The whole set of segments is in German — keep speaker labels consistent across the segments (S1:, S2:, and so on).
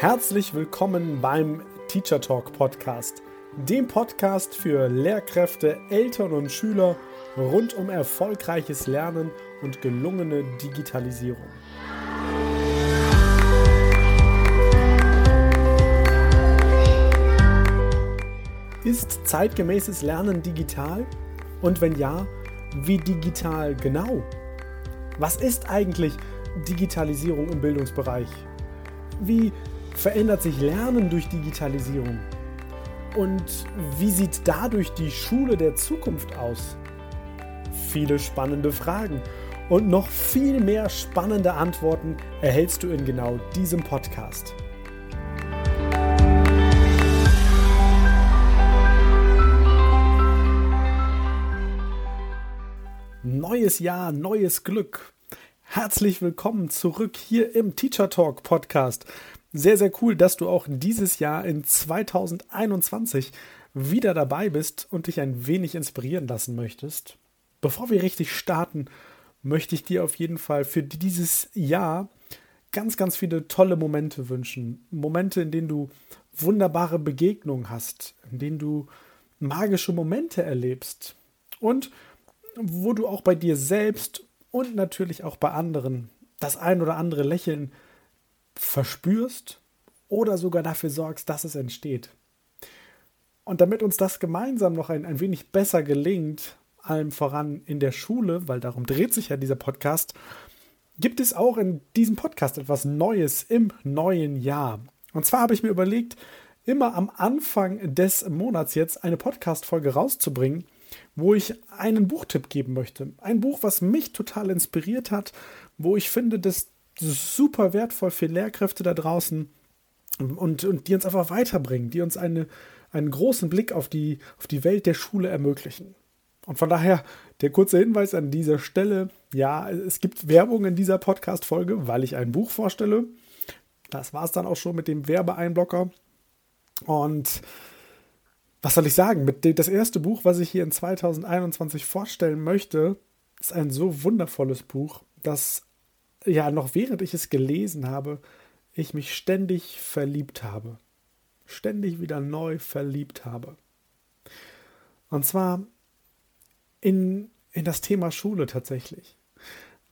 S1: Herzlich willkommen beim Teacher Talk Podcast, dem Podcast für Lehrkräfte, Eltern und Schüler rund um erfolgreiches Lernen und gelungene Digitalisierung. Ist zeitgemäßes Lernen digital? Und wenn ja, wie digital genau? Was ist eigentlich Digitalisierung im Bildungsbereich? Wie verändert sich Lernen durch Digitalisierung? Und wie sieht dadurch die Schule der Zukunft aus? Viele spannende Fragen und noch viel mehr spannende Antworten erhältst du in genau diesem Podcast. Neues Jahr, neues Glück. Herzlich willkommen zurück hier im Teacher Talk Podcast. Sehr, sehr cool, dass du auch dieses Jahr in 2021 wieder dabei bist und dich ein wenig inspirieren lassen möchtest. Bevor wir richtig starten, möchte ich dir auf jeden Fall für dieses Jahr ganz, ganz viele tolle Momente wünschen. Momente, in denen du wunderbare Begegnungen hast, in denen du magische Momente erlebst und wo du auch bei dir selbst und natürlich auch bei anderen das ein oder andere Lächeln verspürst oder sogar dafür sorgst, dass es entsteht. Und damit uns das gemeinsam noch ein, ein wenig besser gelingt, allem voran in der Schule, weil darum dreht sich ja dieser Podcast, gibt es auch in diesem Podcast etwas Neues im neuen Jahr. Und zwar habe ich mir überlegt, immer am Anfang des Monats jetzt eine Podcast-Folge rauszubringen, wo ich einen Buchtipp geben möchte. Ein Buch, was mich total inspiriert hat, wo ich finde, das super wertvoll für Lehrkräfte da draußen und, und die uns einfach weiterbringen, die uns eine, einen großen Blick auf die, auf die Welt der Schule ermöglichen. Und von daher der kurze Hinweis an dieser Stelle: Ja, es gibt Werbung in dieser Podcast-Folge, weil ich ein Buch vorstelle. Das war es dann auch schon mit dem Werbeeinblocker. Und was soll ich sagen? Das erste Buch, was ich hier in 2021 vorstellen möchte, ist ein so wundervolles Buch, dass ja noch während ich es gelesen habe, ich mich ständig verliebt habe. Ständig wieder neu verliebt habe. Und zwar in, in das Thema Schule tatsächlich.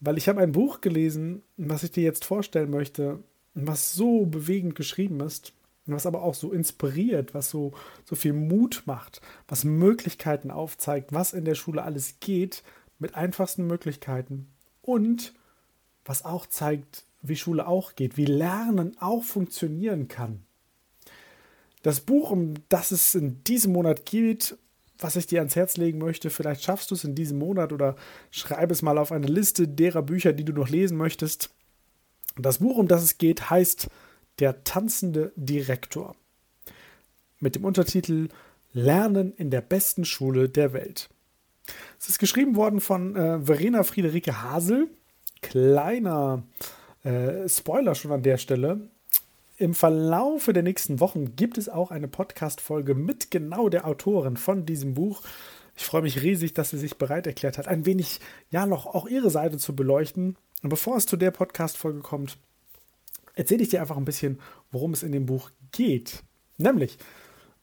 S1: Weil ich habe ein Buch gelesen, was ich dir jetzt vorstellen möchte, was so bewegend geschrieben ist was aber auch so inspiriert, was so, so viel Mut macht, was Möglichkeiten aufzeigt, was in der Schule alles geht, mit einfachsten Möglichkeiten und was auch zeigt, wie Schule auch geht, wie Lernen auch funktionieren kann. Das Buch, um das es in diesem Monat geht, was ich dir ans Herz legen möchte, vielleicht schaffst du es in diesem Monat oder schreib es mal auf eine Liste derer Bücher, die du noch lesen möchtest. Das Buch, um das es geht, heißt der tanzende Direktor mit dem Untertitel Lernen in der besten Schule der Welt. Es ist geschrieben worden von äh, Verena Friederike Hasel. Kleiner äh, Spoiler schon an der Stelle. Im Verlaufe der nächsten Wochen gibt es auch eine Podcast-Folge mit genau der Autorin von diesem Buch. Ich freue mich riesig, dass sie sich bereit erklärt hat, ein wenig, ja, noch auch ihre Seite zu beleuchten. Und bevor es zu der Podcast-Folge kommt, erzähle ich dir einfach ein bisschen, worum es in dem Buch geht. Nämlich,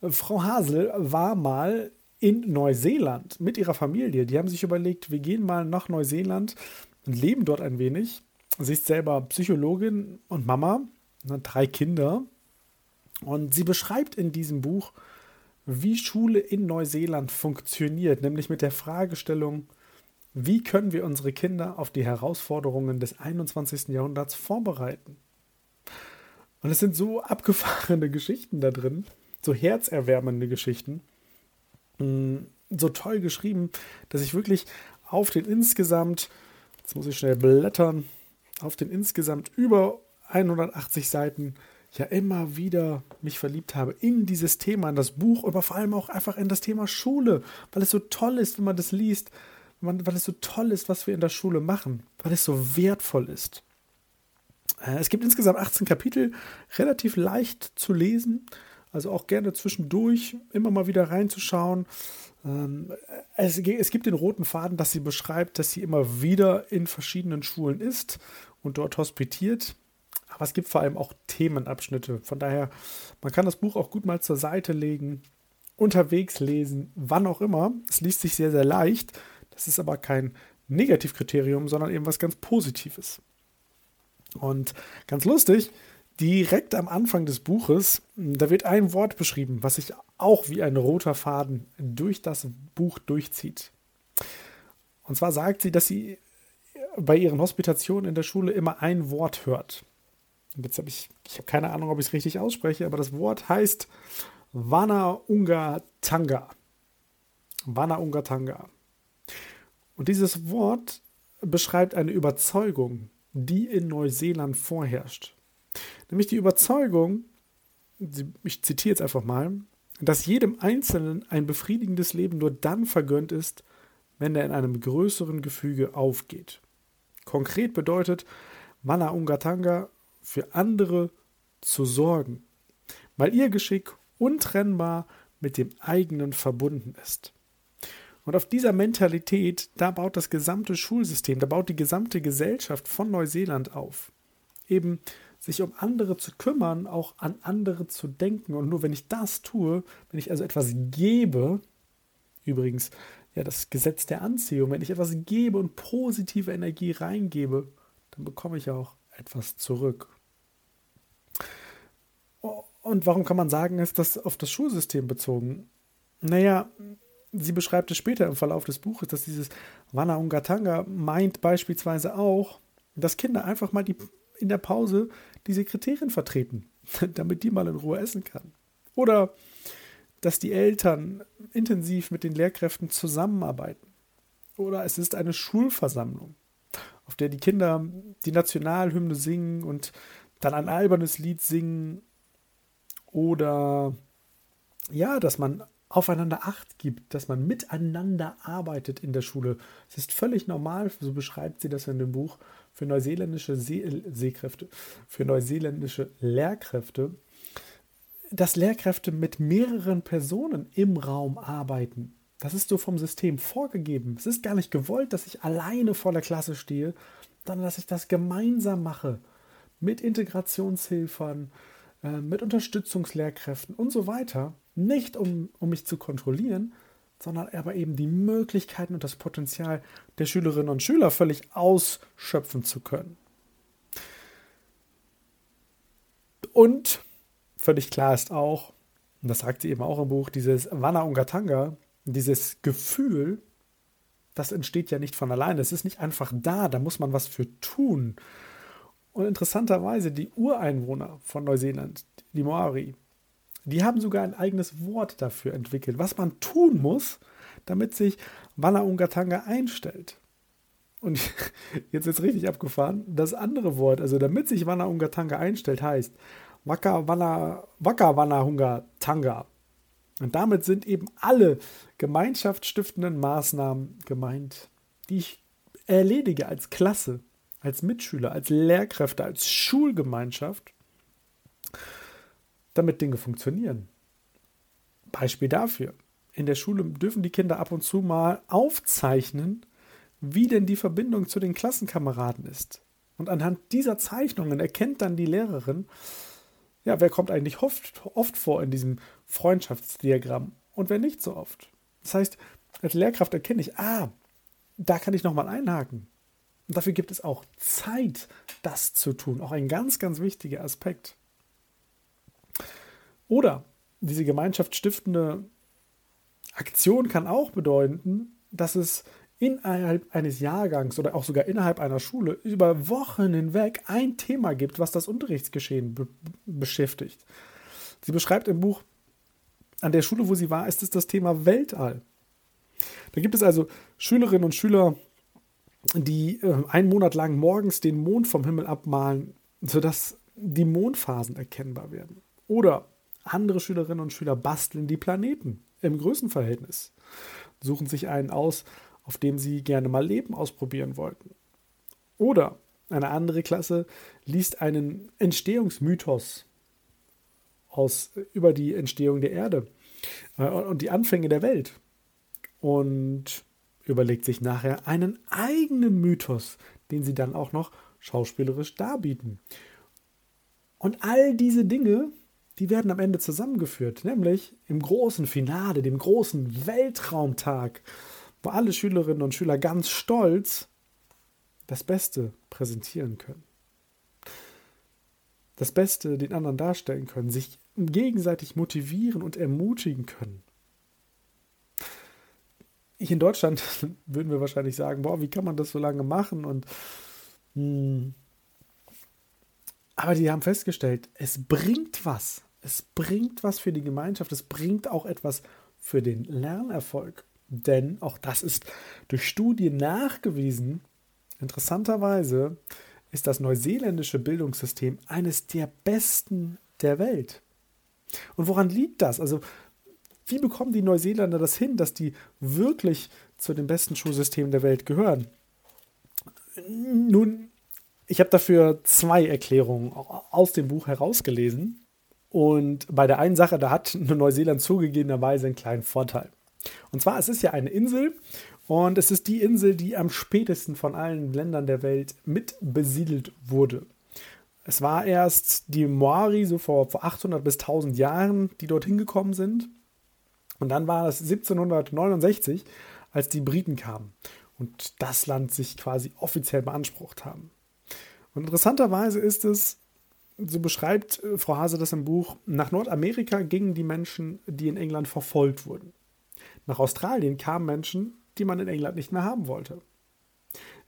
S1: äh, Frau Hasel war mal in Neuseeland mit ihrer Familie. Die haben sich überlegt, wir gehen mal nach Neuseeland und leben dort ein wenig. Sie ist selber Psychologin und Mama, ne, drei Kinder. Und sie beschreibt in diesem Buch, wie Schule in Neuseeland funktioniert, nämlich mit der Fragestellung, wie können wir unsere Kinder auf die Herausforderungen des 21. Jahrhunderts vorbereiten? Und es sind so abgefahrene Geschichten da drin, so herzerwärmende Geschichten, mm, so toll geschrieben, dass ich wirklich auf den insgesamt, jetzt muss ich schnell blättern, auf den insgesamt über 180 Seiten ja immer wieder mich verliebt habe in dieses Thema, in das Buch, aber vor allem auch einfach in das Thema Schule, weil es so toll ist, wenn man das liest, weil es so toll ist, was wir in der Schule machen, weil es so wertvoll ist. Äh, es gibt insgesamt 18 Kapitel, relativ leicht zu lesen, also auch gerne zwischendurch immer mal wieder reinzuschauen. Ähm, es, gibt den roten Faden, dass sie beschreibt, dass sie immer wieder in verschiedenen Schulen ist und dort hospitiert. Aber es gibt vor allem auch Themenabschnitte. Von daher, man kann das Buch auch gut mal zur Seite legen, unterwegs lesen, wann auch immer. Es liest sich sehr, sehr leicht. Das ist aber kein Negativkriterium, sondern eben was ganz Positives. Und ganz lustig, direkt am Anfang des Buches, da wird ein Wort beschrieben, was sich auch wie ein roter Faden durch das Buch durchzieht. Und zwar sagt sie, dass sie bei ihren Hospitationen in der Schule immer ein Wort hört. Jetzt habe ich, ich habe keine Ahnung, ob ich es richtig ausspreche, aber das Wort heißt Wana Unga Tanga. Wana Unga Tanga. Und dieses Wort beschreibt eine Überzeugung, die in Neuseeland vorherrscht. Nämlich die Überzeugung, ich zitiere jetzt einfach mal, dass jedem Einzelnen ein befriedigendes Leben nur dann vergönnt ist, wenn er in einem größeren Gefüge aufgeht. Konkret bedeutet Mana Ungatanga für andere zu sorgen, weil ihr Geschick untrennbar mit dem eigenen verbunden ist. Und auf dieser Mentalität, da baut das gesamte Schulsystem, da baut die gesamte Gesellschaft von Neuseeland auf. Eben sich um andere zu kümmern, auch an andere zu denken. Und nur wenn ich das tue, wenn ich also etwas gebe, übrigens, ja, das Gesetz der Anziehung, wenn ich etwas gebe und positive Energie reingebe, dann bekomme ich auch etwas zurück. Und warum kann man sagen, ist das auf das Schulsystem bezogen? Naja, sie beschreibt es später im Verlauf des Buches, dass dieses Wana Ungatanga meint beispielsweise auch, dass Kinder einfach mal die, in der Pause die Sekretärin vertreten, damit die mal in Ruhe essen kann. Oder dass die Eltern intensiv mit den Lehrkräften zusammenarbeiten. Oder es ist eine Schulversammlung, auf der die Kinder die Nationalhymne singen und dann ein albernes Lied singen. Oder ja, dass man aufeinander Acht gibt, dass man miteinander arbeitet in der Schule. Es ist völlig normal, so beschreibt sie das in dem Buch, für neuseeländische See Seekräfte, für neuseeländische Lehrkräfte, dass Lehrkräfte mit mehreren Personen im Raum arbeiten. Das ist so vom System vorgegeben. Es ist gar nicht gewollt, dass ich alleine vor der Klasse stehe, sondern dass ich das gemeinsam mache. Mit Integrationshilfern, äh, mit Unterstützungslehrkräften und so weiter. Nicht um, um mich zu kontrollieren, sondern aber eben die Möglichkeiten und das Potenzial der Schülerinnen und Schüler völlig ausschöpfen zu können. Und völlig klar ist auch, und das sagt sie eben auch im Buch, dieses Wana Ungatanga, dieses Gefühl, das entsteht ja nicht von alleine. Es ist nicht einfach da, da muss man was für tun. Und interessanterweise, die Ureinwohner von Neuseeland, die Maori, die haben sogar ein eigenes Wort dafür entwickelt, was man tun muss, damit sich Wana Ungatanga einstellt. Und jetzt ist richtig abgefahren. Das andere Wort, also damit sich Wana Ungatanga einstellt, heißt Waka Wana, Waka Wana Tanga. Und damit sind eben alle gemeinschaftsstiftenden Maßnahmen gemeint, die ich erledige als Klasse, als Mitschüler, als Lehrkräfte, als Schulgemeinschaft, damit Dinge funktionieren. Beispiel dafür. In der Schule dürfen die Kinder ab und zu mal aufzeichnen, wie denn die Verbindung zu den Klassenkameraden ist. Und anhand dieser Zeichnungen erkennt dann die Lehrerin, ja, wer kommt eigentlich oft, oft vor in diesem Freundschaftsdiagramm und wer nicht so oft. Das heißt, als Lehrkraft erkenne ich, ah, da kann ich nochmal einhaken. Und dafür gibt es auch Zeit, das zu tun. Auch ein ganz, ganz wichtiger Aspekt. Oder diese gemeinschaftsstiftende Aktion kann auch bedeuten, dass es innerhalb eines Jahrgangs oder auch sogar innerhalb einer Schule über Wochen hinweg ein Thema gibt, was das Unterrichtsgeschehen be beschäftigt. Sie beschreibt im Buch, an der Schule, wo sie war, ist es das Thema Weltall. Da gibt es also Schülerinnen und Schüler, die äh, einen Monat lang morgens den Mond vom Himmel abmalen, sodass die Mondphasen erkennbar werden. Oder andere Schülerinnen und Schüler basteln die Planeten im Größenverhältnis, suchen sich einen aus, auf dem sie gerne mal Leben ausprobieren wollten. Oder eine andere Klasse liest einen Entstehungsmythos aus, über die Entstehung der Erde äh, und die Anfänge der Welt und überlegt sich nachher einen eigenen Mythos, den sie dann auch noch schauspielerisch darbieten. Und all diese Dinge, die werden am Ende zusammengeführt, nämlich im großen Finale, dem großen Weltraumtag, wo alle Schülerinnen und Schüler ganz stolz das Beste präsentieren können. Das Beste den anderen darstellen können, sich gegenseitig motivieren und ermutigen können. Ich in Deutschland würden wir wahrscheinlich sagen, boah, wie kann man das so lange machen? Und hm, aber die haben festgestellt, es bringt was. Es bringt was für die Gemeinschaft. Es bringt auch etwas für den Lernerfolg. Denn auch das ist durch Studien nachgewiesen. Interessanterweise ist das neuseeländische Bildungssystem eines der besten der Welt. Und woran liegt das? Also, wie bekommen die Neuseeländer das hin, dass die wirklich zu den besten Schulsystemen der Welt gehören? Nun, ich habe dafür zwei Erklärungen aus dem Buch herausgelesen. Und bei der einen Sache, da hat Neuseeland zugegebenerweise einen kleinen Vorteil. Und zwar, es ist ja eine Insel und es ist die Insel, die am spätesten von allen Ländern der Welt mit besiedelt wurde. Es war erst die Maori so vor, vor 800 bis 1000 Jahren, die dorthin gekommen sind. Und dann war es 1769, als die Briten kamen und das Land sich quasi offiziell beansprucht haben. Und interessanterweise ist es, so beschreibt äh, Frau Hase das im Buch, nach Nordamerika gingen die Menschen, die in England verfolgt wurden. Nach Australien kamen Menschen, die man in England nicht mehr haben wollte.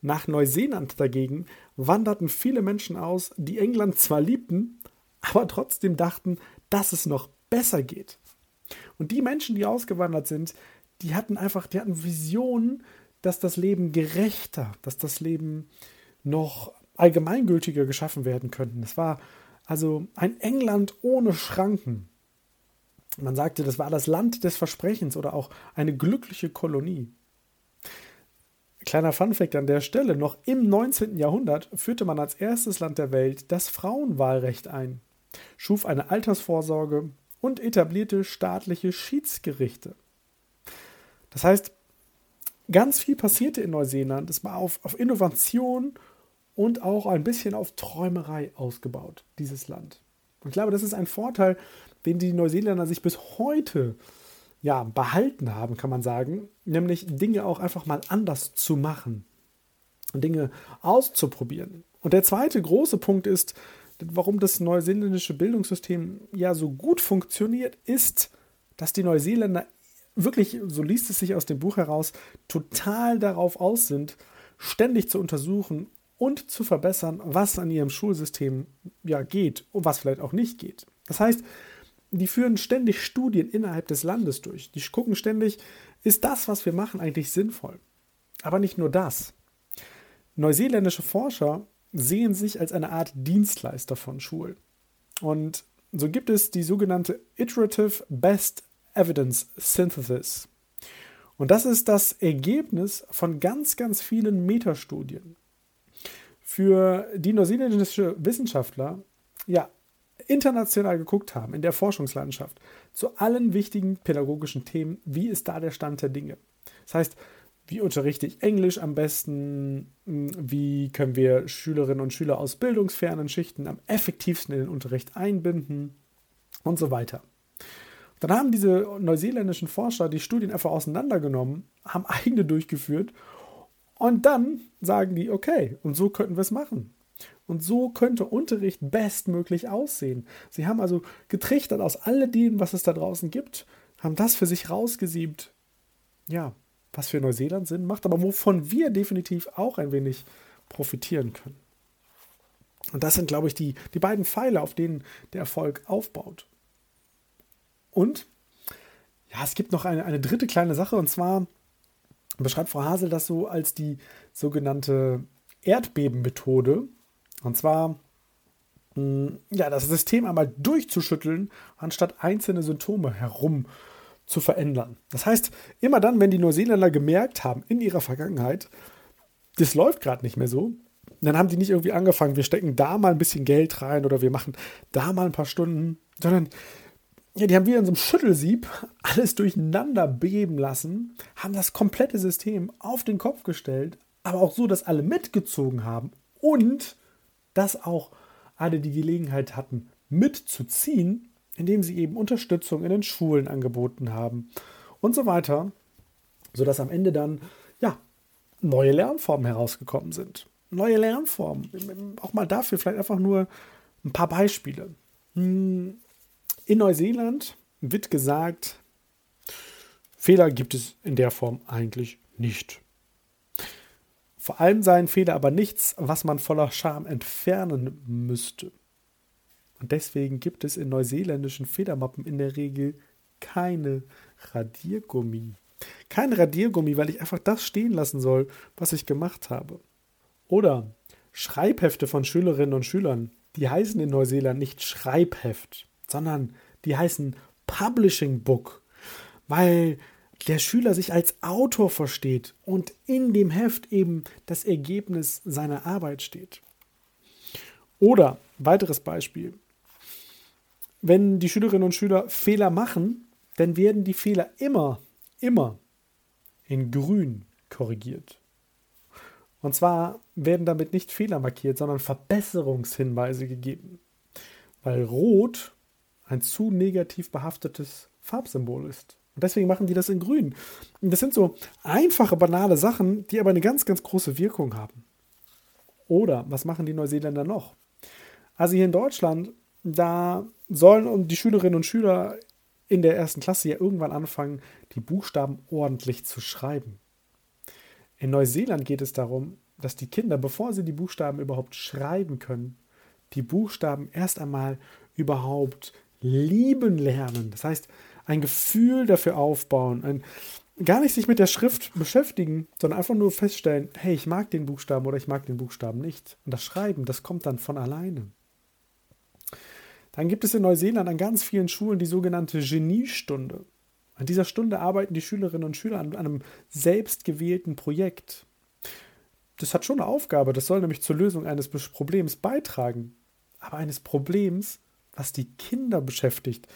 S1: Nach Neuseeland dagegen wanderten viele Menschen aus, die England zwar liebten, aber trotzdem dachten, dass es noch besser geht. Und die Menschen, die ausgewandert sind, die hatten einfach, die hatten Visionen, dass das Leben gerechter, dass das Leben noch allgemeingültiger geschaffen werden könnten. Es war also ein England ohne Schranken. Man sagte, das war das Land des Versprechens oder auch eine glückliche Kolonie. Kleiner Funfact an der Stelle: Noch im 19. Jahrhundert führte man als erstes Land der Welt das Frauenwahlrecht ein, schuf eine Altersvorsorge und etablierte staatliche Schiedsgerichte. Das heißt, ganz viel passierte in Neuseeland. Es war auf, auf Innovation und auch ein bisschen auf Träumerei ausgebaut, dieses Land. Und ich glaube, das ist ein Vorteil, den die Neuseeländer sich bis heute ja, behalten haben, kann man sagen, nämlich Dinge auch einfach mal anders zu machen, Dinge auszuprobieren. Und der zweite große Punkt ist, warum das neuseeländische Bildungssystem ja so gut funktioniert, ist, dass die Neuseeländer wirklich, so liest es sich aus dem Buch heraus, total darauf aus sind, ständig zu untersuchen und zu verbessern, was an ihrem Schulsystem ja geht und was vielleicht auch nicht geht. Das heißt, die führen ständig Studien innerhalb des Landes durch. Die gucken ständig, ist das, was wir machen, eigentlich sinnvoll? Aber nicht nur das. Neuseeländische Forscher sehen sich als eine Art Dienstleister von Schulen. Und so gibt es die sogenannte Iterative Best Evidence Synthesis. Und das ist das Ergebnis von ganz, ganz vielen Metastudien für die neuseeländische Wissenschaftler ja international geguckt haben in der Forschungslandschaft zu allen wichtigen pädagogischen Themen, wie ist da der Stand der Dinge. Das heißt, wie unterrichte ich Englisch am besten? Wie können wir Schülerinnen und Schüler aus bildungsfernen Schichten am effektivsten in den Unterricht einbinden? Und so weiter. Dann haben diese neuseeländischen Forscher die Studien einfach auseinandergenommen, haben eigene durchgeführt und dann sagen die, okay, und so könnten wir es machen. Und so könnte Unterricht bestmöglich aussehen. Sie haben also getrichtert aus alledem, was es da draußen gibt, haben das für sich rausgesiebt. Ja, was für Neuseeland Sinn macht, aber wovon wir definitiv auch ein wenig profitieren können. Und das sind, glaube ich, die, die beiden Pfeile, auf denen der Erfolg aufbaut. Und ja, es gibt noch eine, eine dritte kleine Sache, und zwar beschreibt Frau Hasel das so als die sogenannte Erdbebenmethode. Und zwar, mm, ja, das System einmal durchzuschütteln, anstatt einzelne Symptome herum zu verändern. Das heißt, immer dann, wenn die Neuseeländer gemerkt haben in ihrer Vergangenheit, das läuft gerade nicht mehr so, dann haben die nicht irgendwie angefangen, wir stecken da mal ein bisschen Geld rein oder wir machen da mal ein paar Stunden, sondern ja, die haben wieder in so einem Schüttelsieb alles durcheinander beben lassen, haben das komplette System auf den Kopf gestellt, aber auch so, dass alle mitgezogen haben und dass auch alle die Gelegenheit hatten, mitzuziehen, indem sie eben Unterstützung in den Schulen angeboten haben und so weiter, sodass am Ende dann ja neue Lernformen herausgekommen sind. Neue Lernformen. Auch mal dafür vielleicht einfach nur ein paar Beispiele. Hm, in Neuseeland wird gesagt, Fehler gibt es in der Form eigentlich nicht. Vor allem seien Fehler aber nichts, was man voller Scham entfernen müsste. Und deswegen gibt es in neuseeländischen Federmappen in der Regel keine Radiergummi. Kein Radiergummi, weil ich einfach das stehen lassen soll, was ich gemacht habe. Oder Schreibhefte von Schülerinnen und Schülern, die heißen in Neuseeland nicht Schreibheft, sondern die heißen Publishing Book, weil der Schüler sich als Autor versteht und in dem Heft eben das Ergebnis seiner Arbeit steht. Oder weiteres Beispiel. Wenn die Schülerinnen und Schüler Fehler machen, dann werden die Fehler immer, immer in grün korrigiert. Und zwar werden damit nicht Fehler markiert, sondern Verbesserungshinweise gegeben. Weil Rot ein zu negativ behaftetes Farbsymbol ist. Und deswegen machen die das in grün. Und das sind so einfache, banale Sachen, die aber eine ganz, ganz große Wirkung haben. Oder was machen die Neuseeländer noch? Also hier in Deutschland, da sollen die Schülerinnen und Schüler in der ersten Klasse ja irgendwann anfangen, die Buchstaben ordentlich zu schreiben. In Neuseeland geht es darum, dass die Kinder, bevor sie die Buchstaben überhaupt schreiben können, die Buchstaben erst einmal überhaupt lieben lernen. Das heißt, ein Gefühl dafür aufbauen, ein, gar nicht sich mit der Schrift beschäftigen, sondern einfach nur feststellen, hey, ich mag den Buchstaben oder ich mag den Buchstaben nicht. Und das Schreiben, das kommt dann von alleine. Dann gibt es in Neuseeland an ganz vielen Schulen die sogenannte Geniestunde. An dieser Stunde arbeiten die Schülerinnen und Schüler an einem selbstgewählten Projekt. Das hat schon eine Aufgabe, das soll nämlich zur Lösung eines Problems beitragen. Aber eines Problems, was die Kinder beschäftigt.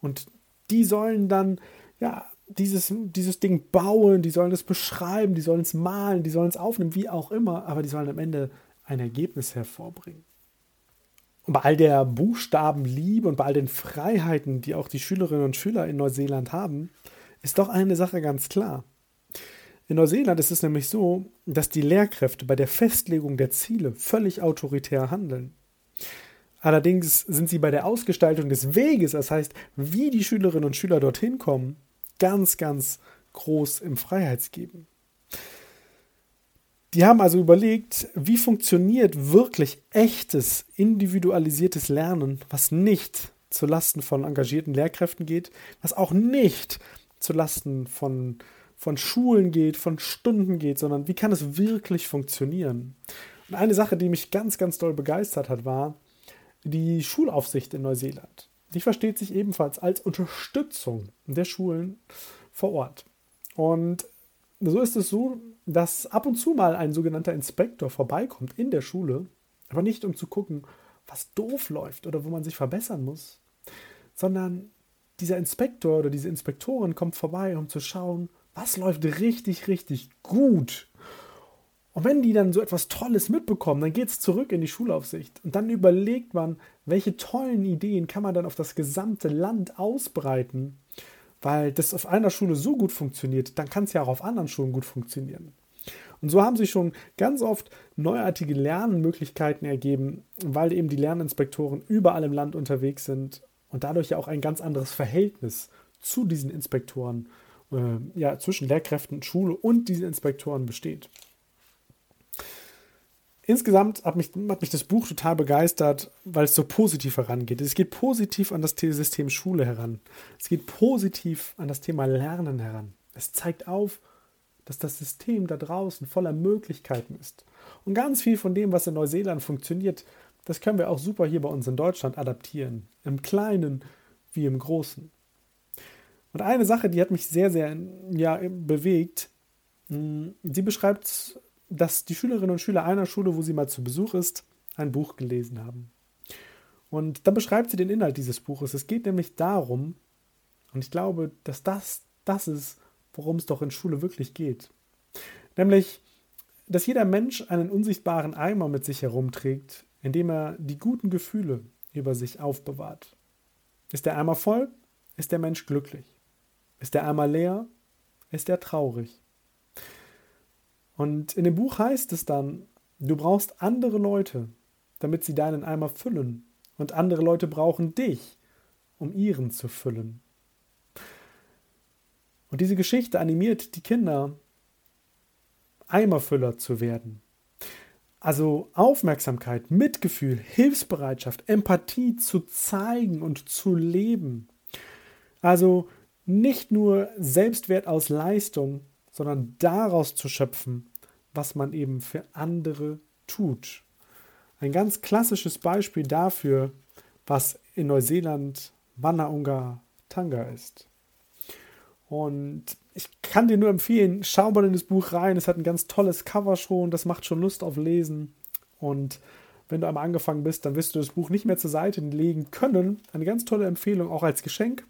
S1: Und die sollen dann ja dieses, dieses Ding bauen, die sollen es beschreiben, die sollen es malen, die sollen es aufnehmen, wie auch immer, aber die sollen am Ende ein Ergebnis hervorbringen. Und bei all der Buchstabenliebe und bei all den Freiheiten, die auch die Schülerinnen und Schüler in Neuseeland haben, ist doch eine Sache ganz klar. In Neuseeland ist es nämlich so, dass die Lehrkräfte bei der Festlegung der Ziele völlig autoritär handeln. Allerdings sind sie bei der Ausgestaltung des Weges, das heißt, wie die Schülerinnen und Schüler dorthin kommen, ganz, ganz groß im Freiheitsgeben. Die haben also überlegt, wie funktioniert wirklich echtes, individualisiertes Lernen, was nicht zu Lasten von engagierten Lehrkräften geht, was auch nicht zu Lasten von, von Schulen geht, von Stunden geht, sondern wie kann es wirklich funktionieren? Und eine Sache, die mich ganz, ganz doll begeistert hat, war, die Schulaufsicht in Neuseeland. Die versteht sich ebenfalls als Unterstützung der Schulen vor Ort. Und so ist es so, dass ab und zu mal ein sogenannter Inspektor vorbeikommt in der Schule, aber nicht um zu gucken, was doof läuft oder wo man sich verbessern muss, sondern dieser Inspektor oder diese Inspektorin kommt vorbei, um zu schauen, was läuft richtig, richtig gut und wenn die dann so etwas Tolles mitbekommen, dann geht es zurück in die Schulaufsicht. Und dann überlegt man, welche tollen Ideen kann man dann auf das gesamte Land ausbreiten. Weil das auf einer Schule so gut funktioniert, dann kann es ja auch auf anderen Schulen gut funktionieren. Und so haben sich schon ganz oft neuartige Lernmöglichkeiten ergeben, weil eben die Lerninspektoren überall im Land unterwegs sind und dadurch ja auch ein ganz anderes Verhältnis zu diesen Inspektoren, äh, ja, zwischen Lehrkräften, Schule und diesen Inspektoren besteht insgesamt hat mich, hat mich das Buch total begeistert, weil es so positiv herangeht. Es geht positiv an das System Schule heran. Es geht positiv an das Thema Lernen heran. Es zeigt auf, dass das System da draußen voller Möglichkeiten ist. Und ganz viel von dem, was in Neuseeland funktioniert, das können wir auch super hier bei uns in Deutschland adaptieren. Im Kleinen wie im Großen. Und eine Sache, die hat mich sehr, sehr ja, bewegt, hm, sie beschreibt dass die Schülerinnen und Schüler einer Schule, wo sie mal zu Besuch ist, ein Buch gelesen haben. Und dann beschreibt sie den Inhalt dieses Buches. Es geht nämlich darum, und ich glaube, dass das das ist, worum es doch in Schule wirklich geht. Nämlich, dass jeder Mensch einen unsichtbaren Eimer mit sich herumträgt, indem er die guten Gefühle über sich aufbewahrt. Ist der Eimer voll, ist der Mensch glücklich. Ist der Eimer leer, ist er traurig. Und in dem Buch heißt es dann, du brauchst andere Leute, damit sie deinen Eimer füllen. Und andere Leute brauchen dich, um ihren zu füllen. Und diese Geschichte animiert die Kinder, Eimerfüller zu werden. Also Aufmerksamkeit, Mitgefühl, Hilfsbereitschaft, Empathie zu zeigen und zu leben. Also nicht nur Selbstwert aus Leistung, sondern daraus zu schöpfen, was man eben für andere tut. Ein ganz klassisches Beispiel dafür, was in Neuseeland Wannaunga Tanga ist. Und ich kann dir nur empfehlen, schau mal in das Buch rein. Es hat ein ganz tolles Cover schon, das macht schon Lust auf Lesen. Und wenn du einmal angefangen bist, dann wirst du das Buch nicht mehr zur Seite legen können. Eine ganz tolle Empfehlung, auch als Geschenk.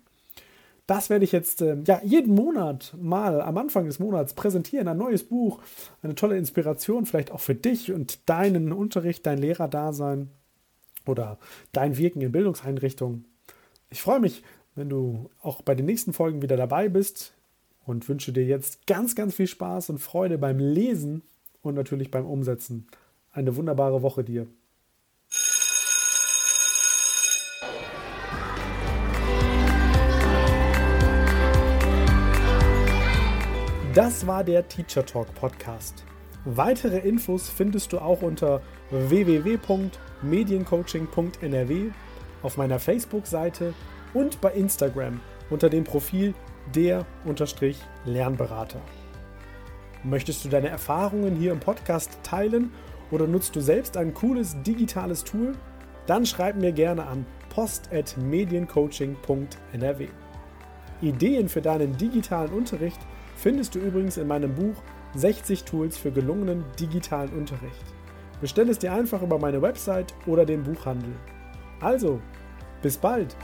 S1: Das werde ich jetzt äh, ja, jeden Monat mal am Anfang des Monats präsentieren. Ein neues Buch, eine tolle Inspiration, vielleicht auch für dich und deinen Unterricht, dein Lehrerdasein oder dein Wirken in Bildungseinrichtungen. Ich freue mich, wenn du auch bei den nächsten Folgen wieder dabei bist und wünsche dir jetzt ganz, ganz viel Spaß und Freude beim Lesen und natürlich beim Umsetzen. Eine wunderbare Woche dir. Das war der Teacher Talk Podcast. Weitere Infos findest du auch unter www.mediencoaching.nrw auf meiner Facebook-Seite und bei Instagram unter dem Profil der Lernberater. Möchtest du deine Erfahrungen hier im Podcast teilen oder nutzt du selbst ein cooles digitales Tool? Dann schreib mir gerne an post.mediencoaching.nrw. Ideen für deinen digitalen Unterricht – findest du übrigens in meinem Buch 60 Tools für gelungenen digitalen Unterricht. Bestell es dir einfach über meine Website oder den Buchhandel. Also, bis bald!